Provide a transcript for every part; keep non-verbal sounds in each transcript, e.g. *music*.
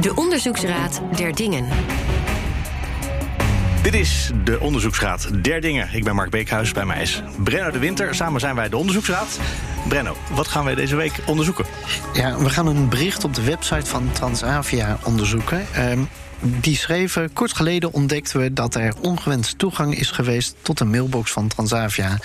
De Onderzoeksraad der Dingen. Dit is de Onderzoeksraad der Dingen. Ik ben Mark Beekhuis, bij mij is Brenno de Winter. Samen zijn wij de Onderzoeksraad. Brenno, wat gaan wij deze week onderzoeken? Ja, we gaan een bericht op de website van Transavia onderzoeken. Ehm, die schreven, kort geleden ontdekten we dat er ongewenst toegang is geweest tot de mailbox van Transavia.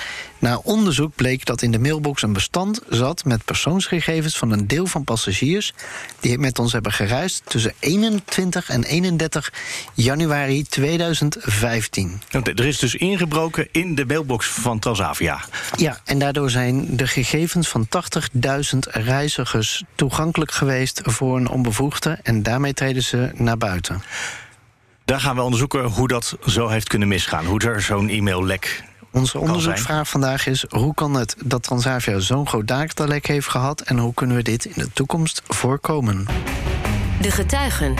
Na onderzoek bleek dat in de mailbox een bestand zat met persoonsgegevens van een deel van passagiers die met ons hebben gereisd tussen 21 en 31 januari 2015. Er is dus ingebroken in de mailbox van Transavia. Ja, en daardoor zijn de gegevens van 80.000 reizigers toegankelijk geweest voor een onbevoegde en daarmee treden ze naar buiten. Daar gaan we onderzoeken hoe dat zo heeft kunnen misgaan. Hoe er zo'n e-maillek onze onderzoeksvraag vandaag is: hoe kan het dat Transavia zo'n groot datalek heeft gehad en hoe kunnen we dit in de toekomst voorkomen? De getuigen.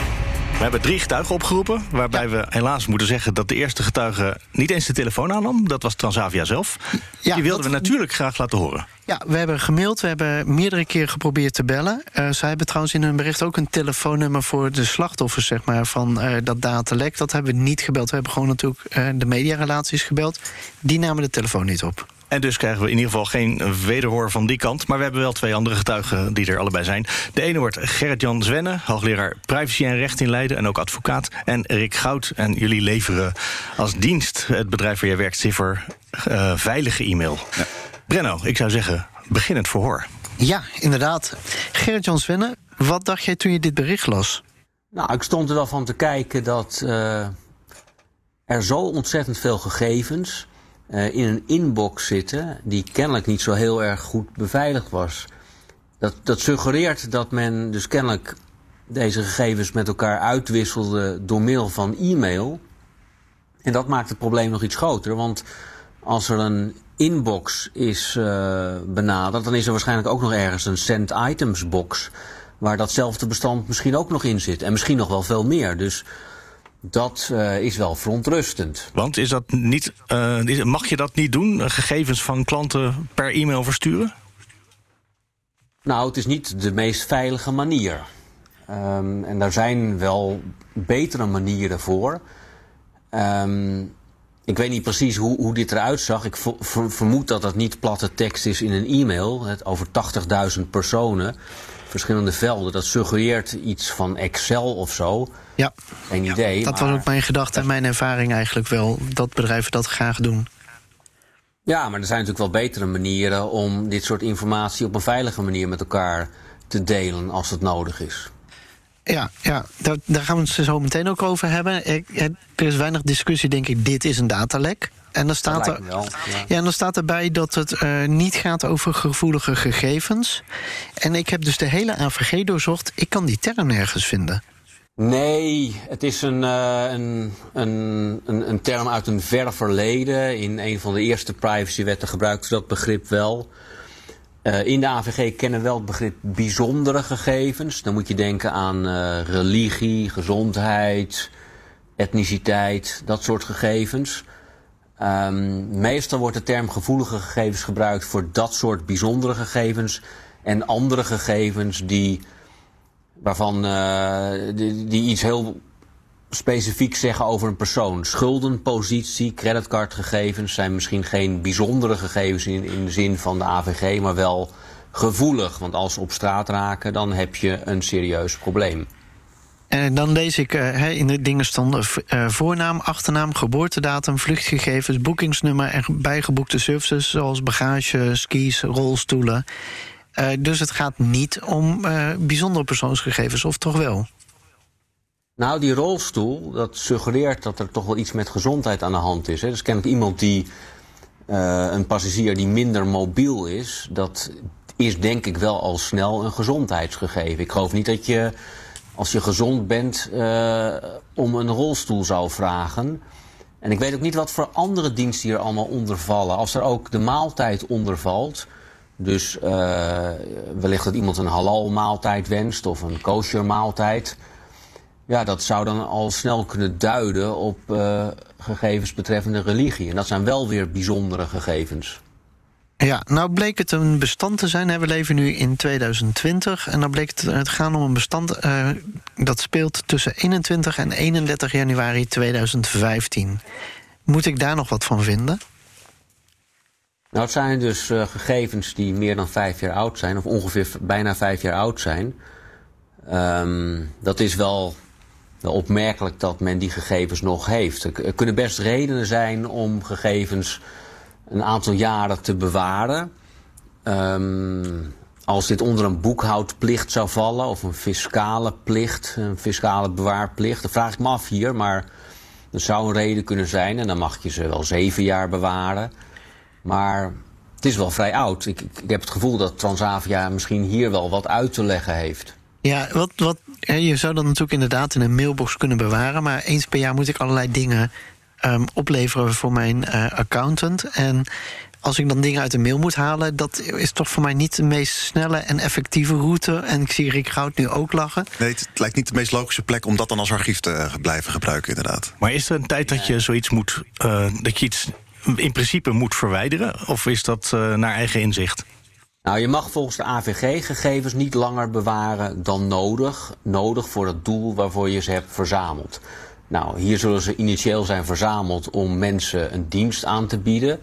We hebben drie getuigen opgeroepen, waarbij we helaas moeten zeggen dat de eerste getuige niet eens de telefoon aannam. Dat was Transavia zelf. Ja, Die wilden we natuurlijk graag laten horen. Ja, we hebben gemaild, we hebben meerdere keren geprobeerd te bellen. Uh, zij hebben trouwens in hun bericht ook een telefoonnummer voor de slachtoffers zeg maar, van uh, dat datalek. Dat hebben we niet gebeld. We hebben gewoon natuurlijk uh, de mediarelaties gebeld. Die namen de telefoon niet op. En dus krijgen we in ieder geval geen wederhoor van die kant. Maar we hebben wel twee andere getuigen die er allebei zijn. De ene wordt Gerrit-Jan Zwenne, hoogleraar privacy en recht in Leiden... en ook advocaat. En Rick Goud. En jullie leveren als dienst het bedrijf waar jij werkt... Cipher, uh, veilige e-mail. Ja. Brenno, ik zou zeggen, begin het verhoor. Ja, inderdaad. Gerrit-Jan Zwenne, wat dacht jij toen je dit bericht las? Nou, ik stond er wel van te kijken dat uh, er zo ontzettend veel gegevens uh, in een inbox zitten die kennelijk niet zo heel erg goed beveiligd was. Dat, dat suggereert dat men dus kennelijk deze gegevens met elkaar uitwisselde door middel van e-mail. En dat maakt het probleem nog iets groter, want als er een inbox is uh, benaderd, dan is er waarschijnlijk ook nog ergens een send items box waar datzelfde bestand misschien ook nog in zit en misschien nog wel veel meer. Dus dat uh, is wel verontrustend. Want is dat niet, uh, mag je dat niet doen? Gegevens van klanten per e-mail versturen? Nou, het is niet de meest veilige manier. Um, en daar zijn wel betere manieren voor. Um, ik weet niet precies hoe, hoe dit eruit zag. Ik vermoed dat dat niet platte tekst is in een e-mail. Het over 80.000 personen verschillende velden. Dat suggereert iets van Excel of zo. Ja, geen idee. Dat was ook mijn gedachte en mijn ervaring eigenlijk wel. Dat bedrijven dat graag doen. Ja, maar er zijn natuurlijk wel betere manieren om dit soort informatie op een veilige manier met elkaar te delen als het nodig is. Ja, ja daar, daar gaan we het zo meteen ook over hebben. Er is weinig discussie, denk ik. Dit is een datalek. En dan staat, er, ja. ja. en dan staat erbij dat het uh, niet gaat over gevoelige gegevens. En ik heb dus de hele AVG doorzocht. Ik kan die term nergens vinden. Nee, het is een, uh, een, een, een, term uit een ver verleden. In een van de eerste privacywetten gebruikten we dat begrip wel. Uh, in de AVG kennen we wel het begrip bijzondere gegevens. Dan moet je denken aan religie, gezondheid, etniciteit, dat soort gegevens. Um, meestal wordt de term gevoelige gegevens gebruikt voor dat soort bijzondere gegevens en andere gegevens die, waarvan, die, die, iets heel specifiek zeggen over een persoon. Schuldenpositie, creditcardgegevens zijn misschien geen bijzondere gegevens in, in de zin van de AVG, maar wel gevoelig. Want als ze op straat raken, dan heb je een serieus probleem. En dan lees ik uh, in de dingen stonden uh, voornaam, achternaam, geboortedatum, vluchtgegevens, boekingsnummer en bijgeboekte services zoals bagage, skis, rolstoelen. Dus het gaat niet om bijzondere persoonsgegevens, of toch wel? Nou, die rolstoel, dat suggereert dat er toch wel iets met gezondheid aan de hand is. Hè? Dus kennelijk iemand die, een passagier die minder mobiel is, dat is denk ik wel al snel een gezondheidsgegeven. Ik geloof niet dat je als je gezond bent, uh, om een rolstoel zou vragen. En ik weet ook niet wat voor andere diensten hier allemaal onder vallen. Als er ook de maaltijd onder valt. Dus uh, wellicht dat iemand een halal maaltijd wenst of een kosher maaltijd. Ja, dat zou dan al snel kunnen duiden op uh, gegevens betreffende religie. En dat zijn wel weer bijzondere gegevens. Ja, nou bleek het een bestand te zijn. We leven nu in 2020 en dan bleek het gaan om een bestand uh, dat speelt tussen 21 en 31 januari 2015. Moet ik daar nog wat van vinden? Nou, het zijn dus uh, gegevens die meer dan vijf jaar oud zijn, of ongeveer bijna vijf jaar oud zijn. Um, dat is wel, wel opmerkelijk dat men die gegevens nog heeft. Er kunnen best redenen zijn om gegevens een aantal jaren te bewaren. Um, als dit onder een boekhoudplicht zou vallen, of een fiscale plicht, een fiscale bewaarplicht, dan vraag ik me af hier, maar dat zou een reden kunnen zijn. En dan mag je ze wel zeven jaar bewaren. Maar het is wel vrij oud. Ik, ik, ik heb het gevoel dat Transavia misschien hier wel wat uit te leggen heeft. Ja, wat, wat, je zou dat natuurlijk inderdaad in een mailbox kunnen bewaren. Maar eens per jaar moet ik allerlei dingen um, opleveren voor mijn uh, accountant. En als ik dan dingen uit de mail moet halen, dat is toch voor mij niet de meest snelle en effectieve route. En ik zie Rick Goud nu ook lachen. Nee, het lijkt niet de meest logische plek om dat dan als archief te blijven gebruiken, inderdaad. Maar is er een tijd dat je zoiets moet, uh, dat je iets in principe moet verwijderen? Of is dat uh, naar eigen inzicht? Nou, je mag volgens de AVG gegevens niet langer bewaren dan nodig. Nodig voor het doel waarvoor je ze hebt verzameld. Nou, hier zullen ze initieel zijn verzameld om mensen een dienst aan te bieden.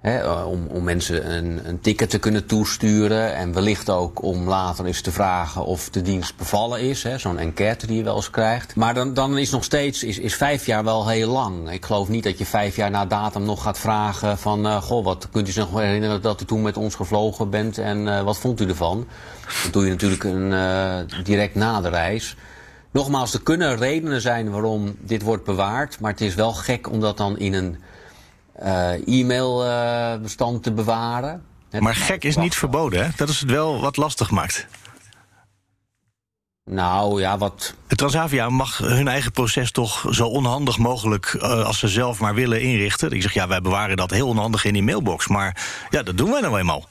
He, om, om mensen een, een ticket te kunnen toesturen. En wellicht ook om later eens te vragen of de dienst bevallen is. Zo'n enquête die je wel eens krijgt. Maar dan, dan is nog steeds is, is vijf jaar wel heel lang. Ik geloof niet dat je vijf jaar na datum nog gaat vragen van... Uh, goh, wat kunt u zich nog herinneren dat u toen met ons gevlogen bent en uh, wat vond u ervan? Dat doe je natuurlijk een, direct na de reis. Nogmaals, er kunnen redenen zijn waarom dit wordt bewaard. Maar het is wel gek om dat dan in een uh, e-mailbestand uh, te bewaren. Maar gek is niet verboden, hè? Dat is het wel wat lastig maakt. Nou ja, wat. Transavia mag hun eigen proces toch zo onhandig mogelijk, uh, als ze zelf maar willen, inrichten. Ik zeg ja, wij bewaren dat heel onhandig in die mailbox. Maar ja, dat doen wij nou eenmaal.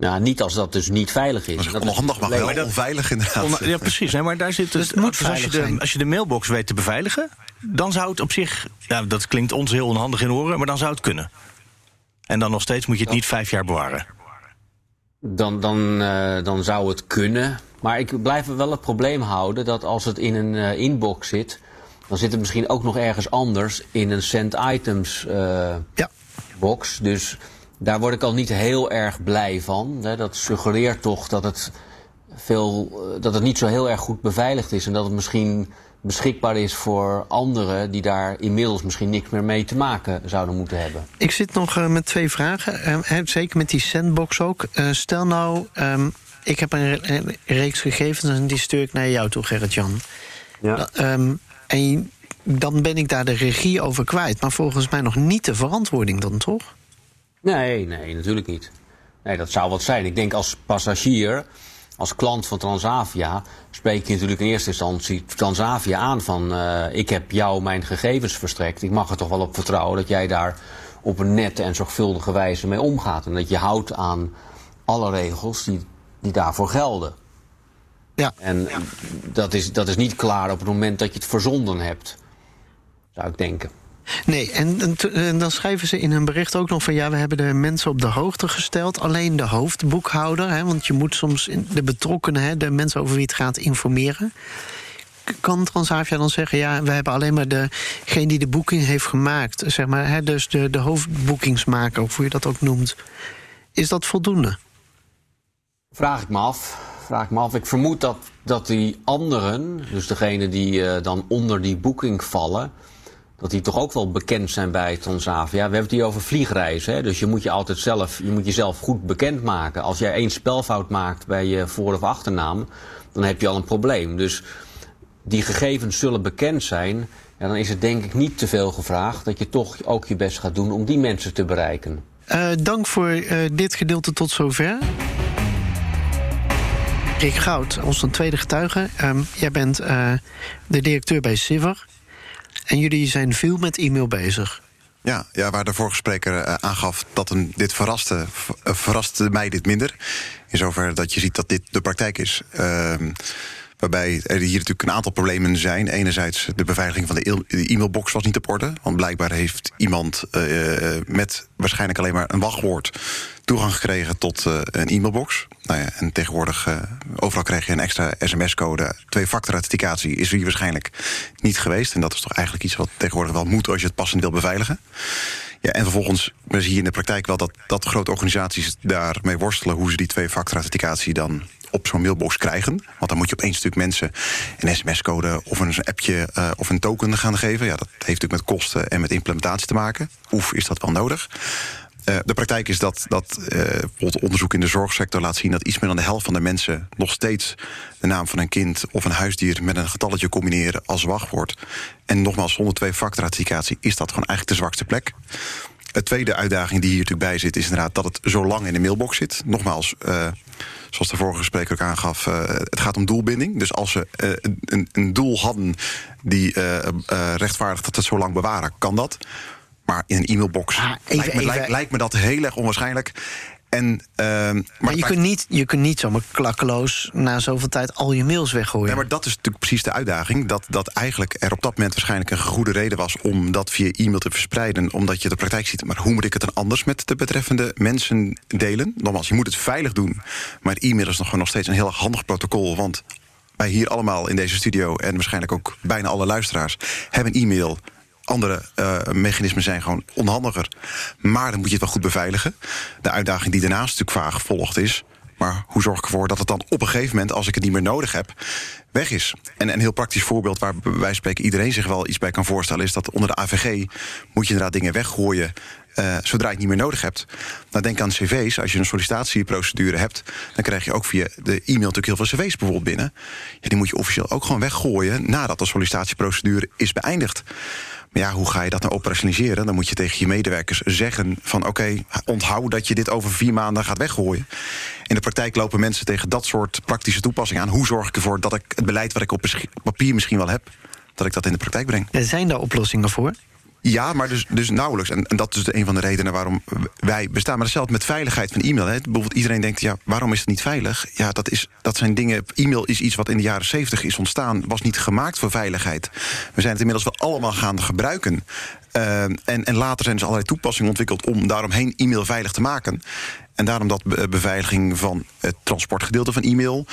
Nou, niet als dat dus niet veilig is. Dat is onhandig, maar wel onveilig inderdaad. On, ja, precies. Hè, maar daar zit *laughs* dus, dus, dus als, je de, als je de mailbox weet te beveiligen, dan zou het op zich, ja, dat klinkt ons heel onhandig in oren, maar dan zou het kunnen. En dan nog steeds moet je het niet vijf jaar bewaren. Dan, dan, uh, dan zou het kunnen. Maar ik blijf wel het probleem houden dat als het in een uh, inbox zit, dan zit het misschien ook nog ergens anders in een send items uh, ja. box. Dus daar word ik al niet heel erg blij van. Dat suggereert toch dat het, veel, dat het niet zo heel erg goed beveiligd is. En dat het misschien beschikbaar is voor anderen die daar inmiddels misschien niks meer mee te maken zouden moeten hebben. Ik zit nog uh, met twee vragen. Uh, zeker met die sandbox ook. Uh, stel nou, um, ik heb een, reeks gegevens en die stuur ik naar jou toe, Gerrit-Jan. Ja. Um, en dan ben ik daar de regie over kwijt. Maar volgens mij nog niet de verantwoording dan, toch? Nee, nee, natuurlijk niet. Nee, dat zou wat zijn. Ik denk als passagier, als klant van Transavia, spreek je natuurlijk in eerste instantie Transavia aan van uh, ik heb jou mijn gegevens verstrekt. Ik mag er toch wel op vertrouwen dat jij daar op een nette en zorgvuldige wijze mee omgaat. En dat je houdt aan alle regels die, die daarvoor gelden. Ja. En ja. Dat, is, dat is niet klaar op het moment dat je het verzonden hebt, zou ik denken. Nee, en, en, dan schrijven ze in hun bericht ook nog van... ja, we hebben de mensen op de hoogte gesteld. Alleen de hoofdboekhouder, hè, want je moet soms de betrokkenen... Hè, de mensen over wie het gaat informeren. Kan Transavia dan zeggen, ja, we hebben alleen maar degene die de boeking heeft gemaakt... zeg maar, hè, dus de, de hoofdboekingsmaker, of hoe je dat ook noemt. Is dat voldoende? Vraag ik me af. Vraag ik me af. Ik vermoed dat, dat die anderen, dus degene die uh, dan onder die boeking vallen dat die toch ook wel bekend zijn bij Transavia. We hebben het hier over vliegreizen. Hè? Dus je moet je altijd zelf, je moet jezelf goed bekend maken. Als jij één spelfout maakt bij je voor- of achternaam, dan heb je al een probleem. Dus die gegevens zullen bekend zijn. Ja, dan is het denk ik niet te veel gevraagd dat je toch ook je best gaat doen om die mensen te bereiken. Uh, dank voor uh, dit gedeelte tot zover. Rick Goud, onze tweede getuige. Um, jij bent uh, de directeur bij Siver. En jullie zijn veel met e-mail bezig. Ja, ja, waar de vorige spreker uh, aangaf dat hem dit verraste, uh, verraste mij dit minder. In zover dat je ziet dat dit de praktijk is. Uh, Waarbij er hier natuurlijk een aantal problemen zijn. Enerzijds de beveiliging van de e-mailbox was niet op orde. Want blijkbaar heeft iemand uh, met waarschijnlijk alleen maar een wachtwoord toegang gekregen tot uh, een e-mailbox. Nou ja, en tegenwoordig, uh, overal krijg je een extra sms-code. Twee-factor authenticatie is hier waarschijnlijk niet geweest. En dat is toch eigenlijk iets wat tegenwoordig wel moet als je het passend wil beveiligen. Ja, en vervolgens zie je in de praktijk wel dat, dat grote organisaties daarmee worstelen hoe ze die twee-factor authenticatie dan op zo'n mailbox krijgen. Want dan moet je op één stuk mensen een sms-code of een appje uh, of een token gaan geven. Ja, dat heeft natuurlijk met kosten en met implementatie te maken. Oef, is dat wel nodig? Uh, de praktijk is dat, dat uh, bijvoorbeeld onderzoek in de zorgsector laat zien dat iets meer dan de helft van de mensen nog steeds de naam van een kind of een huisdier met een getalletje combineren als wachtwoord. En nogmaals, zonder twee-factor authenticatie is dat gewoon eigenlijk de zwakste plek. De tweede uitdaging die hier natuurlijk bij zit, is inderdaad dat het zo lang in de mailbox zit. Nogmaals, uh, zoals de vorige spreker ook aangaf, uh, het gaat om doelbinding. Dus als ze uh, een, een, doel hadden die rechtvaardigt dat het zo lang bewaren, kan dat. Maar in een e-mailbox ah, lijkt, me dat heel erg onwaarschijnlijk. En, uh, maar, maar je, kunt niet, je kunt niet zomaar klakkeloos na zoveel tijd al je mails weggooien. Nee, maar dat is natuurlijk precies de uitdaging. Dat, dat eigenlijk er op dat moment waarschijnlijk een goede reden was om dat via e-mail te verspreiden. Omdat je de praktijk ziet. Maar hoe moet ik het dan anders met de betreffende mensen delen? Nogmaals, je moet het veilig doen. Maar e-mail is nog gewoon nog steeds een heel handig protocol. Want wij hier allemaal in deze studio en waarschijnlijk ook bijna alle luisteraars hebben e-mail andere uh, mechanismen zijn gewoon onhandiger. Maar dan moet je het wel goed beveiligen. De uitdaging die daarnaast natuurlijk vaag volgt is... maar hoe zorg ik ervoor dat het dan op een gegeven moment... als ik het niet meer nodig heb, weg is. En een heel praktisch voorbeeld waar wij spreken iedereen zich wel iets bij kan voorstellen... is dat onder de AVG moet je inderdaad dingen weggooien... Uh, zodra je het niet meer nodig hebt. Nou, denk aan cv's. Als je een sollicitatieprocedure hebt... dan krijg je ook via de e-mail natuurlijk heel veel cv's bijvoorbeeld binnen. Ja, die moet je officieel ook gewoon weggooien... nadat de sollicitatieprocedure is beëindigd. Maar ja, hoe ga je dat nou operationaliseren? Dan moet je tegen je medewerkers zeggen van... oké, onthoud dat je dit over vier maanden gaat weggooien. In de praktijk lopen mensen tegen dat soort praktische toepassingen aan. Hoe zorg ik ervoor dat ik het beleid wat ik op papier misschien wel heb... dat ik dat in de praktijk breng? Zijn daar oplossingen voor? Ja, maar dus, dus nauwelijks. En, en dat is een van de redenen waarom wij bestaan. Maar hetzelfde met veiligheid van e-mail. Hè. Bijvoorbeeld iedereen denkt, ja, waarom is het niet veilig? Ja, dat, is, dat zijn dingen... E-mail is iets wat in de jaren 70 is ontstaan. Was niet gemaakt voor veiligheid. We zijn het inmiddels wel allemaal gaan gebruiken. Uh, en, en later zijn er allerlei toepassingen ontwikkeld... om daaromheen e-mail veilig te maken. En daarom dat beveiliging van het transportgedeelte van e-mail...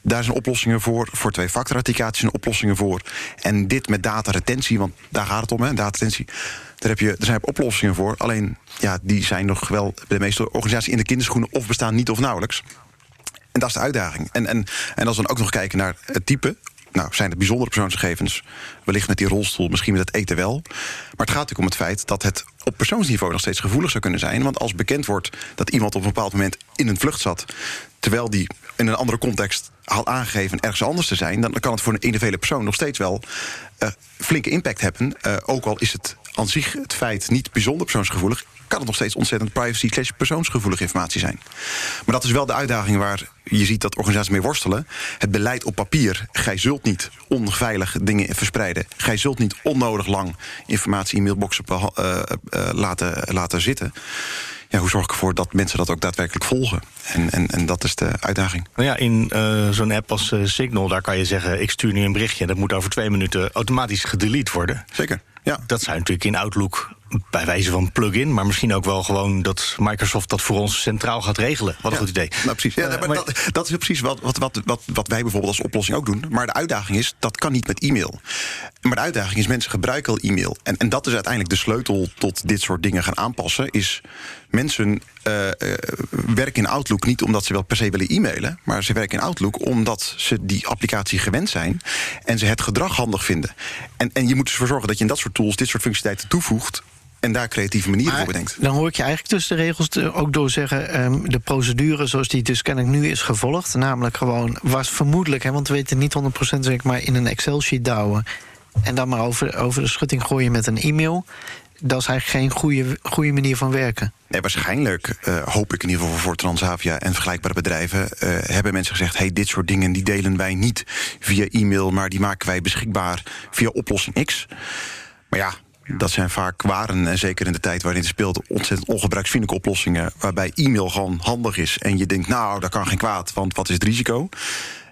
Daar zijn oplossingen voor. Voor twee-factor authenticatie zijn oplossingen voor. En dit met dataretentie, want daar gaat het om, hè, dataretentie. Daar, heb je, er zijn oplossingen voor. Alleen, ja, die zijn nog wel bij de meeste organisaties in de kinderschoenen... of bestaan niet of nauwelijks. En dat is de uitdaging. En, en, en als we dan ook nog kijken naar het type nou, zijn het bijzondere persoonsgegevens. Wellicht met die rolstoel, misschien met het eten wel. Maar het gaat natuurlijk om het feit dat het op persoonsniveau nog steeds gevoelig zou kunnen zijn. Want als bekend wordt dat iemand op een bepaald moment in een vlucht zat. terwijl die in een andere context had aangegeven ergens anders te zijn. dan kan het voor een individuele persoon nog steeds wel uh, flinke impact hebben. Uh, ook al is het aan zich het feit niet bijzonder persoonsgevoelig kan het nog steeds ontzettend privacy slash persoonsgevoelige informatie zijn. Maar dat is wel de uitdaging waar je ziet dat organisaties mee worstelen. Het beleid op papier. Gij zult niet onveilig dingen verspreiden. Gij zult niet onnodig lang informatie in mailboxen uh, laten, laten zitten. Ja, hoe zorg ik ervoor dat mensen dat ook daadwerkelijk volgen? En, en, en dat is de uitdaging. Nou ja, in uh, zo'n app als Signal, daar kan je zeggen: ik stuur nu een berichtje. Dat moet over twee minuten automatisch gedelete worden. Zeker. Ja. Dat zou natuurlijk in Outlook bij wijze van plugin, maar misschien ook wel gewoon dat Microsoft dat voor ons centraal gaat regelen. Wat een goed idee. Nou, precies. Ja, maar, dat, dat, is precies wat, wat, wat, wat, wat wij bijvoorbeeld als oplossing ook doen. Maar de uitdaging is, dat kan niet met e-mail. Maar de uitdaging is, mensen gebruiken al e-mail. En, en dat is uiteindelijk de sleutel tot dit soort dingen gaan aanpassen. Is mensen uh, uh, werken in Outlook niet omdat ze wel per se willen e-mailen. Maar ze werken in Outlook omdat ze die applicatie gewend zijn. En ze het gedrag handig vinden. En, en je moet dus ervoor zorgen dat je in dat soort tools dit soort functionaliteiten toevoegt en daar creatieve manieren voor bedenkt. Dan hoor ik je eigenlijk tussen de regels ook door zeggen... Um, de procedure zoals die dus kennelijk nu is gevolgd... namelijk gewoon, was vermoedelijk, hè, want we weten niet 100% zeg maar... in een Excel-sheet douwen en dan maar over, over de schutting gooien met een e-mail... dat is eigenlijk geen goede, goede manier van werken. Nee, waarschijnlijk uh, hoop ik in ieder geval voor Transavia en vergelijkbare bedrijven... Uh, hebben mensen gezegd, hey, dit soort dingen die delen wij niet via e-mail... maar die maken wij beschikbaar via oplossing X. Maar ja, dat zijn vaak waren, en zeker in de tijd waarin het speelt, ontzettend ongebruiksvriendelijke oplossingen. Waarbij e-mail gewoon handig is. En je denkt, nou, dat kan geen kwaad, want wat is het risico?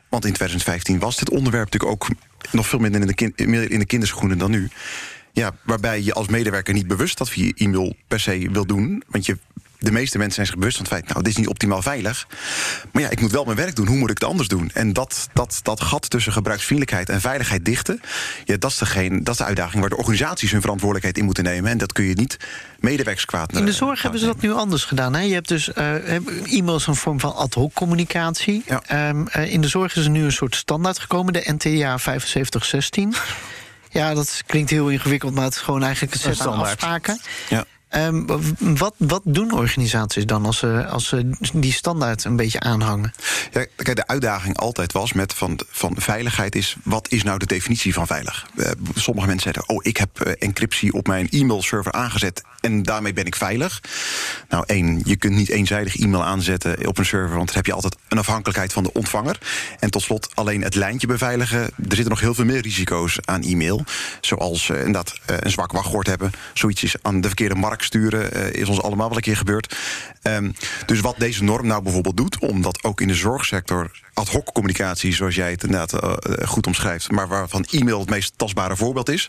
Want in 2015 was dit onderwerp natuurlijk ook nog veel minder in de, kin- in de kinderschoenen dan nu. Ja, waarbij je als medewerker niet bewust dat via e-mail per se wil doen. Want je, de meeste mensen zijn zich bewust van het feit, nou, dit is niet optimaal veilig. Maar ja, ik moet wel mijn werk doen. Hoe moet ik het anders doen? En dat, dat, dat gat tussen gebruiksvriendelijkheid en veiligheid dichten, ja, dat, is degene, dat is de uitdaging waar de organisaties hun verantwoordelijkheid in moeten nemen. En dat kun je niet medewerkerskwaad. In de eh, zorg hebben ze dat nu anders gedaan. Hè? Je hebt dus eh, e-mail is een vorm van ad hoc communicatie. Ja. Ehm, eh, in de zorg is er nu een soort standaard gekomen, de NTA *laughs* 7516. Ja, dat klinkt heel ingewikkeld, maar het is gewoon eigenlijk een set aan afspraken. Ja. Ehm, wat, wat doen organisaties dan als ze, als ze die standaard een beetje aanhangen? Ja, kijk, de uitdaging altijd was met van, van veiligheid is... wat is nou de definitie van veilig? Eh, sommige mensen zeiden, oh, ik heb eh, encryptie op mijn e-mailserver aangezet... en daarmee ben ik veilig. Nou, één, je kunt niet eenzijdig e-mail aanzetten op een server... want dan heb je altijd een afhankelijkheid van de ontvanger. En tot slot alleen het lijntje beveiligen. Er zitten nog heel veel meer risico's aan e-mail. Zoals eh, inderdaad een zwak wachtwoord hebben. Zoiets is aan de verkeerde markt sturen. eh, is ons allemaal wel een keer gebeurd. Ehm, dus wat deze norm nou bijvoorbeeld doet... omdat ook in de zorgsector ad hoc communicatie... zoals jij het inderdaad eh, eh, goed omschrijft... maar waarvan e-mail het meest tastbare voorbeeld is...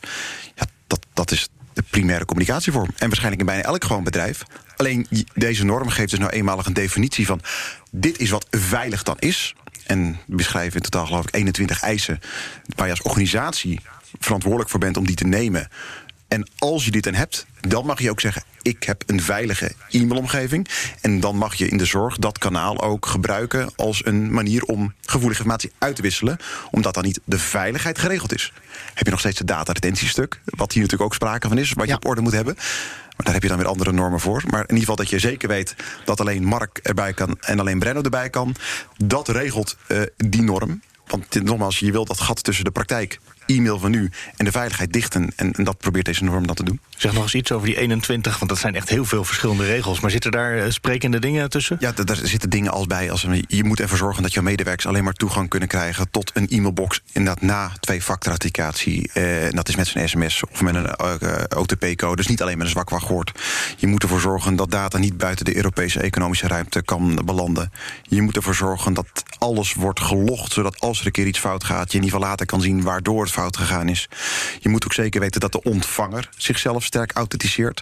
Ja, dat, dat is de primaire communicatievorm. En waarschijnlijk in bijna elk gewoon bedrijf. Alleen deze norm geeft dus nou eenmalig een definitie van... dit is wat veilig dan is. En beschrijven in totaal geloof ik 21 eisen... waar je als organisatie verantwoordelijk voor bent om die te nemen... En als je dit dan hebt, dan mag je ook zeggen: ik heb een veilige e-mailomgeving. En dan mag je in de zorg dat kanaal ook gebruiken als een manier om gevoelige informatie uit te wisselen, omdat dan niet de veiligheid geregeld is. Heb je nog steeds het dataretentiestuk, wat hier natuurlijk ook sprake van is, wat je Ja. op orde moet hebben. Maar daar heb je dan weer andere normen voor. Maar in ieder geval dat je zeker weet dat alleen Mark erbij kan en alleen Brenno erbij kan. Dat regelt eh, die norm. Want nogmaals, je wilt dat gat tussen de praktijk, e-mail van nu en de veiligheid dichten. En, en dat probeert deze norm dan te doen. Zeg nog eens iets over die 21, want dat zijn echt heel veel verschillende regels. Maar zitten daar eh, sprekende dingen tussen? Ja, daar zitten dingen als bij. Als je moet ervoor zorgen dat jouw medewerkers alleen maar toegang kunnen krijgen tot een e-mailbox. Inderdaad, na twee-factor authenticatie. Eh, en dat is met zijn sms of met een eh, OTP-code. Dus niet alleen met een zwak wachtwoord. Je moet ervoor zorgen dat data niet buiten de Europese economische ruimte kan belanden. Je moet ervoor zorgen dat alles wordt gelogd, zodat als er een keer iets fout gaat, je in ieder geval later kan zien waardoor het fout gegaan is. Je moet ook zeker weten dat de ontvanger zichzelf sterk authenticeert.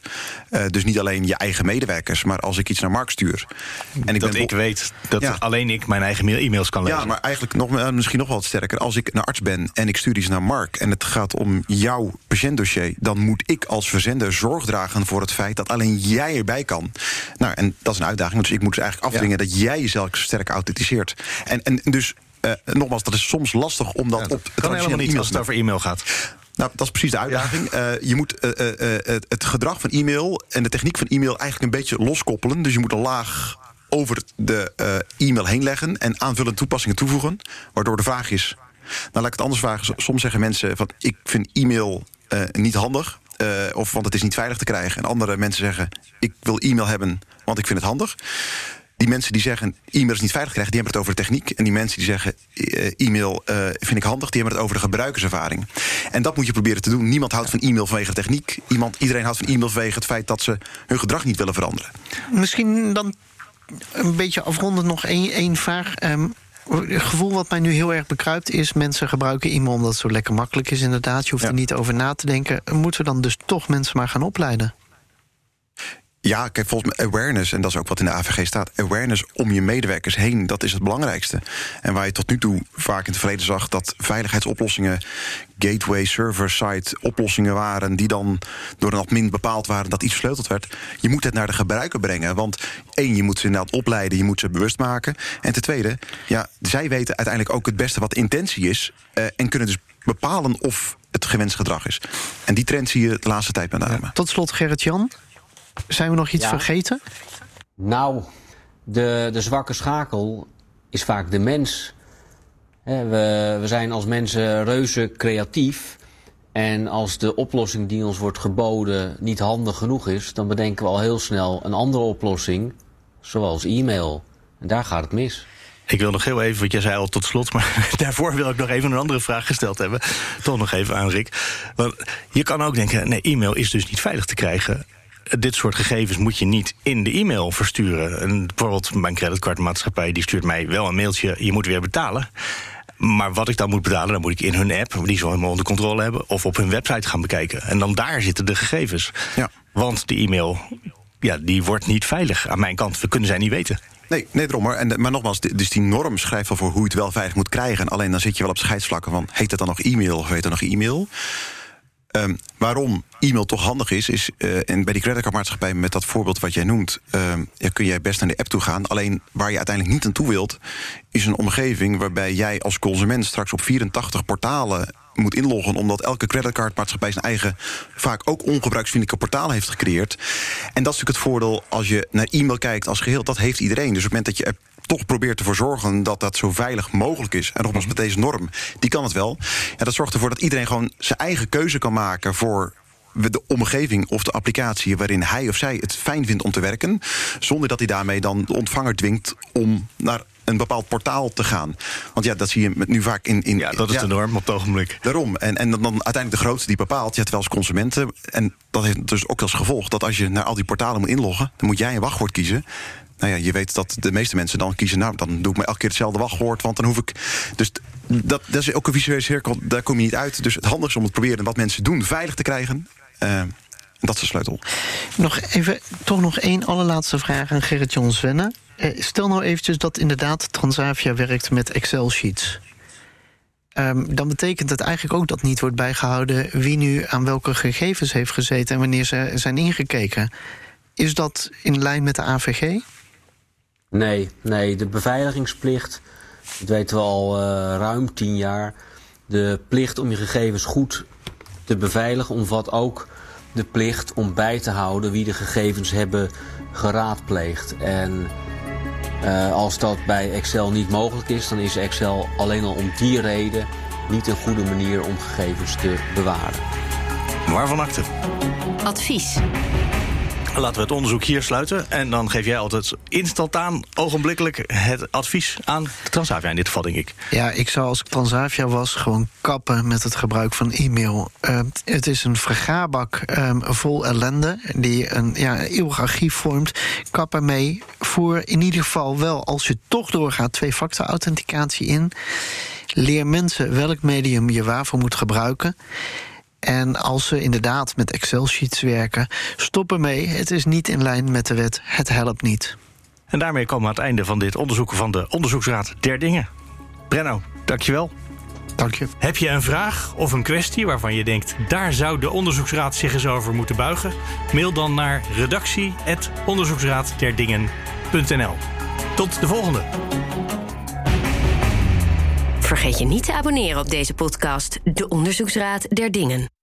Eh, dus niet alleen je eigen medewerkers, maar als ik iets naar Mark stuur. En dat ben ik weet dat Ja. alleen ik mijn eigen mail- e-mails kan lezen. ja, maar eigenlijk nog, eh, misschien nog wel wat sterker. Als ik een arts ben en ik stuur iets naar Mark... en het gaat om jouw patiëntdossier... dan moet ik als verzender zorg dragen voor het feit... dat alleen jij erbij kan. Nou, en dat is een uitdaging. Dus ik moet dus eigenlijk afdwingen dat jij jezelf sterk authenticeert. En, en dus, eh, nogmaals, dat is soms lastig om dat Ja, op... kan helemaal niet als het over e-mail gaat. Nou, dat is precies de uitdaging. Eh, je moet eh, het, gedrag van e-mail en de techniek van e-mail eigenlijk een beetje loskoppelen. Dus je moet een laag over de e-mail heen leggen en aanvullende toepassingen toevoegen. Waardoor de vraag is. Nou, laat ik het anders vragen. Soms zeggen mensen van ik vind e-mail niet handig. of want het is niet veilig te krijgen. En andere mensen zeggen: Ik wil e-mail hebben, want ik vind het handig. Die mensen die zeggen e-mail is niet veilig krijgen, die hebben het over de techniek. En die mensen die zeggen eh, e-mail eh, vind ik handig, die hebben het over de gebruikerservaring. En dat moet je proberen te doen. Niemand houdt van e-mail vanwege de techniek. Iemand, iedereen houdt van e-mail vanwege het feit dat ze hun gedrag niet willen veranderen. Misschien dan een beetje afrondend nog één, één vraag. Ehm, het gevoel wat mij nu heel erg bekruipt is... mensen gebruiken e-mail omdat het zo lekker makkelijk is inderdaad. Je hoeft Ja. er niet over na te denken. Moeten we dan dus toch mensen maar gaan opleiden? Ja, kijk, volgens mij awareness, en dat is ook wat in de AVG staat... awareness om je medewerkers heen, dat is het belangrijkste. En waar je tot nu toe vaak in het verleden zag... dat veiligheidsoplossingen, gateway, server-side oplossingen waren... die dan door een admin bepaald waren dat iets versleuteld werd... je moet het naar de gebruiker brengen. Want één, je moet ze inderdaad opleiden, je moet ze bewust maken. En ten tweede, ja, zij weten uiteindelijk ook het beste wat de intentie is... eh, en kunnen dus bepalen of het gewenst gedrag is. En die trend zie je de laatste tijd met name. Tot slot Gerrit-Jan. Zijn we nog iets Ja. vergeten? Nou, de, de zwakke schakel is vaak de mens. Hè, we, we zijn als mensen reuze creatief. En als de oplossing die ons wordt geboden niet handig genoeg is, dan bedenken we al heel snel een andere oplossing, zoals e-mail. En daar gaat het mis. Ik wil nog heel even, wat jij zei al tot slot, maar *laughs* daarvoor wil ik nog even een andere vraag gesteld hebben. Toch nog even aan Rick. Want je kan ook denken, nee, e-mail is dus niet veilig te krijgen. Dit soort gegevens moet je niet in de e-mail versturen. En bijvoorbeeld mijn creditcardmaatschappij die stuurt mij wel een mailtje, je moet weer betalen. Maar wat ik dan moet betalen, dan moet ik in hun app, die ze helemaal onder controle hebben, of op hun website gaan bekijken. En dan daar zitten de gegevens. Ja. Want die e-mail, ja, die wordt niet veilig aan mijn kant. We kunnen zij niet weten. Nee, nee, daarom hoor. En, maar nogmaals, dus die norm schrijft wel voor hoe je het wel veilig moet krijgen. Alleen dan zit je wel op scheidsvlakken van... heet het dan nog e-mail of heet het nog e-mail? Um, waarom e-mail toch handig is, is uh, en bij die creditcardmaatschappij met dat voorbeeld wat jij noemt, uh, ja, kun jij best naar de app toe gaan. Alleen waar je uiteindelijk niet naartoe wilt, is een omgeving waarbij jij als consument straks op 84 portalen moet inloggen, omdat elke creditcardmaatschappij zijn eigen, vaak ook ongebruiksvriendelijke portaal heeft gecreëerd. En dat is natuurlijk het voordeel als je naar e-mail kijkt als geheel. Dat heeft iedereen. Dus op het moment dat je toch probeert ervoor zorgen dat dat zo veilig mogelijk is. En nogmaals, met deze norm, die kan het wel. En dat zorgt ervoor dat iedereen gewoon zijn eigen keuze kan maken voor de omgeving of de applicatie waarin hij of zij het fijn vindt om te werken. Zonder dat hij daarmee dan de ontvanger dwingt om naar een bepaald portaal te gaan. Want ja, dat zie je nu vaak in. in ja, dat is de norm op het ogenblik. Daarom. En, en dan uiteindelijk de grootste die bepaalt, je hebt wel als consumenten. En dat heeft dus ook als gevolg dat als je naar al die portalen moet inloggen, dan moet jij een wachtwoord kiezen nou ja, je weet dat de meeste mensen dan kiezen... nou, dan doe ik me elke keer hetzelfde wachtwoord, want dan hoef ik... Dus dat, dat is ook een visuele cirkel, daar kom je niet uit. Dus het handigste om het proberen wat mensen doen veilig te krijgen... Uh, dat is de sleutel. Nog even, toch nog één allerlaatste vraag aan Gerrit-Jan Zwenne. Eh, stel nou eventjes dat inderdaad Transavia werkt met Excel-sheets. Um, dan betekent het eigenlijk ook dat niet wordt bijgehouden... wie nu aan welke gegevens heeft gezeten en wanneer ze zijn ingekeken. Is dat in lijn met de AVG? Nee, nee, de beveiligingsplicht, dat weten we al uh, ruim tien jaar. De plicht om je gegevens goed te beveiligen omvat ook de plicht om bij te houden wie de gegevens hebben geraadpleegd. En uh, als dat bij Excel niet mogelijk is, dan is Excel alleen al om die reden niet een goede manier om gegevens te bewaren. Waarvan acte? Advies. Laten we het onderzoek hier sluiten. En dan geef jij altijd instantaan, ogenblikkelijk het advies aan Transavia in dit geval, denk ik. Ja, ik zou als ik Transavia was gewoon kappen met het gebruik van e-mail. Uh, het is een vergaarbak um, vol ellende die een ja, eeuwig archief vormt. Kap ermee. Voer in ieder geval wel, als je toch doorgaat, twee-factor authenticatie in. Leer mensen welk medium je waarvoor moet gebruiken. En als ze inderdaad met Excel-sheets werken, stop ermee. Het is niet in lijn met de wet. Het helpt niet. En daarmee komen we aan het einde van dit onderzoek van de Onderzoeksraad der Dingen. Brenno, dankjewel. Dank je. Heb je een vraag of een kwestie waarvan je denkt... daar zou de onderzoeksraad zich eens over moeten buigen? Mail dan naar redactie.onderzoeksraadderdingen.nl Tot de volgende. Vergeet je niet te abonneren op deze podcast... De Onderzoeksraad der Dingen.